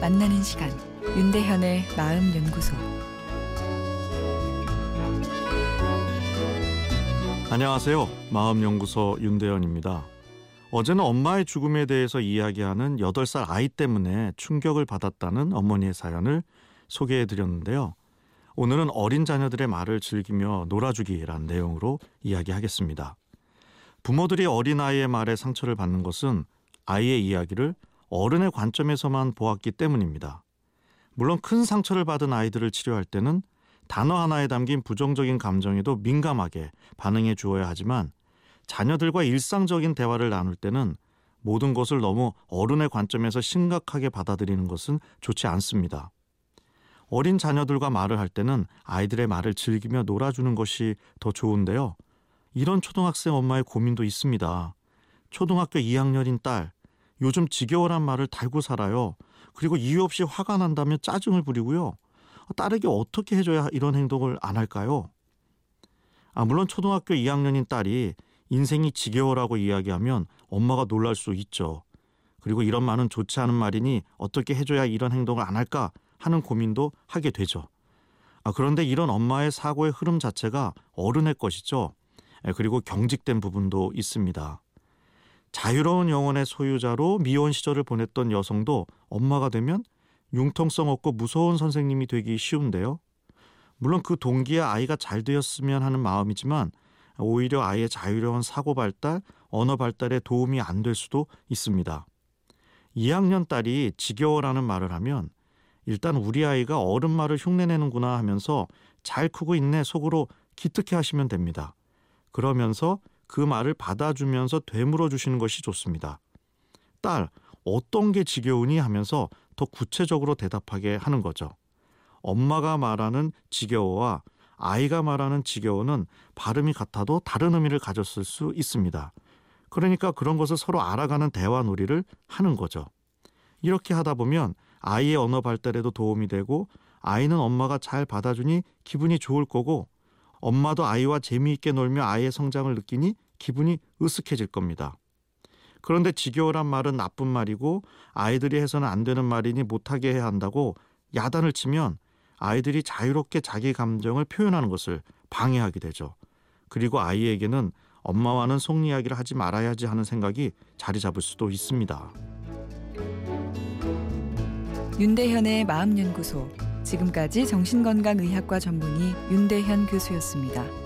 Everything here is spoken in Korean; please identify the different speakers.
Speaker 1: 만나는 시간 윤대현의 마음 연구소
Speaker 2: 안녕하세요. 마음 연구소 윤대현입니다. 어제는 엄마의 죽음에 대해서 이야기하는 8살 아이 때문에 충격을 받았다는 어머니의 사연을 소개해 드렸는데요. 오늘은 어린 자녀들의 말을 즐기며 놀아주기란 내용으로 이야기하겠습니다. 부모들이 어린아이의 말에 상처를 받는 것은 아이의 이야기를 어른의 관점에서만 보았기 때문입니다. 물론 큰 상처를 받은 아이들을 치료할 때는 단어 하나에 담긴 부정적인 감정에도 민감하게 반응해 주어야 하지만 자녀들과 일상적인 대화를 나눌 때는 모든 것을 너무 어른의 관점에서 심각하게 받아들이는 것은 좋지 않습니다. 어린 자녀들과 말을 할 때는 아이들의 말을 즐기며 놀아주는 것이 더 좋은데요. 이런 초등학생 엄마의 고민도 있습니다. 초등학교 2학년인 딸, 요즘 지겨워란 말을 달고 살아요. 그리고 이유 없이 화가 난다면 짜증을 부리고요. 딸에게 어떻게 해줘야 이런 행동을 안 할까요? 아, 물론 초등학교 2학년인 딸이 인생이 지겨워라고 이야기하면 엄마가 놀랄 수 있죠. 그리고 이런 말은 좋지 않은 말이니 어떻게 해줘야 이런 행동을 안 할까 하는 고민도 하게 되죠. 아, 그런데 이런 엄마의 사고의 흐름 자체가 어른의 것이죠. 그리고 경직된 부분도 있습니다. 자유로운 영혼의 소유자로 미혼 시절을 보냈던 여성도 엄마가 되면 융통성 없고 무서운 선생님이 되기 쉬운데요. 물론 그 동기에 아이가 잘 되었으면 하는 마음이지만 오히려 아이의 자유로운 사고 발달, 언어 발달에 도움이 안 될 수도 있습니다. 2학년 딸이 지겨워라는 말을 하면 일단 우리 아이가 어른 말을 흉내내는구나 하면서 잘 크고 있네 속으로 기특해 하시면 됩니다. 그러면서 그 말을 받아주면서 되물어 주시는 것이 좋습니다. 딸, 어떤 게 지겨우니 하면서 더 구체적으로 대답하게 하는 거죠. 엄마가 말하는 지겨워와 아이가 말하는 지겨워는 발음이 같아도 다른 의미를 가졌을 수 있습니다. 그러니까 그런 것을 서로 알아가는 대화 놀이를 하는 거죠. 이렇게 하다 보면 아이의 언어 발달에도 도움이 되고 아이는 엄마가 잘 받아주니 기분이 좋을 거고 엄마도 아이와 재미있게 놀며 아이의 성장을 느끼니 기분이 으쓱해질 겁니다. 그런데 지겨워란 말은 나쁜 말이고 아이들이 해서는 안 되는 말이니 못하게 해야 한다고 야단을 치면 아이들이 자유롭게 자기 감정을 표현하는 것을 방해하게 되죠. 그리고 아이에게는 엄마와는 속 이야기를 하지 말아야지 하는 생각이 자리 잡을 수도 있습니다.
Speaker 1: 윤대현의 마음연구소 지금까지 정신건강의학과 전문의 윤대현 교수였습니다.